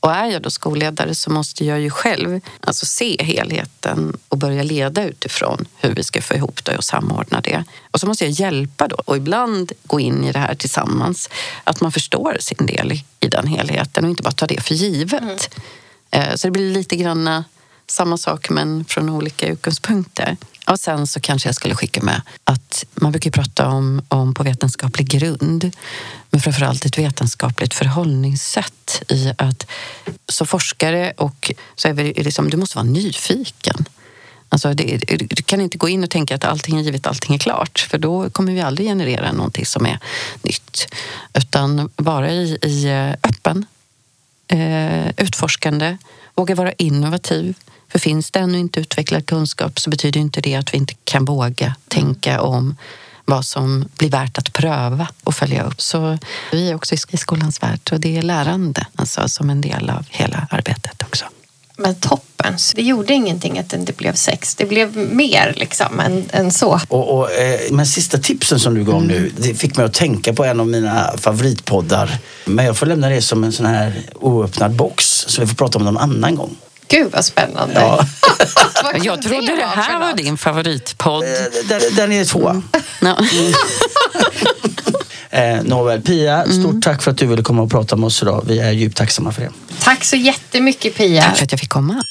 Och är jag då skolledare så måste jag ju själv alltså se helheten och börja leda utifrån hur vi ska få ihop det och samordna det. Och så måste jag hjälpa då och ibland gå in i det här tillsammans. Att man förstår sin del i den helheten och inte bara tar det för givet. Mm. Så det blir lite grann samma sak men från olika utgångspunkter. Och sen så kanske jag skulle skicka med att man brukar prata om, om på vetenskaplig grund men framförallt ett vetenskapligt förhållningssätt i att som forskare och så är det liksom, du måste vara nyfiken. Alltså det, du kan inte gå in och tänka att allting är givet, allting är klart för då kommer vi aldrig generera någonting som är nytt. Utan vara i, i eh, öppen, eh, utforskande, våga vara innovativ för finns det ännu inte utvecklad kunskap så betyder inte det att vi inte kan våga tänka om vad som blir värt att pröva och följa upp. Så vi är också i skolans värld och det är lärande alltså, som en del av hela arbetet också. Men toppen. Det gjorde ingenting att det inte blev sex. Det blev mer liksom än, än så. Och, och eh, men sista tipsen som du gav mm. nu, det fick mig att tänka på en av mina favoritpoddar. Men jag får lämna det som en sån här oöppnad box så vi får prata om någon annan gång. Gud vad spännande. Ja. (laughs) jag trodde det här var din favoritpodd. Eh, den, den är tvåa. (laughs) Mm. No. eh, Nåväl, Pia, stort mm. tack för att du ville komma och prata med oss idag. Vi är djupt tacksamma för det. Tack så jättemycket Pia. Tack för att jag fick komma.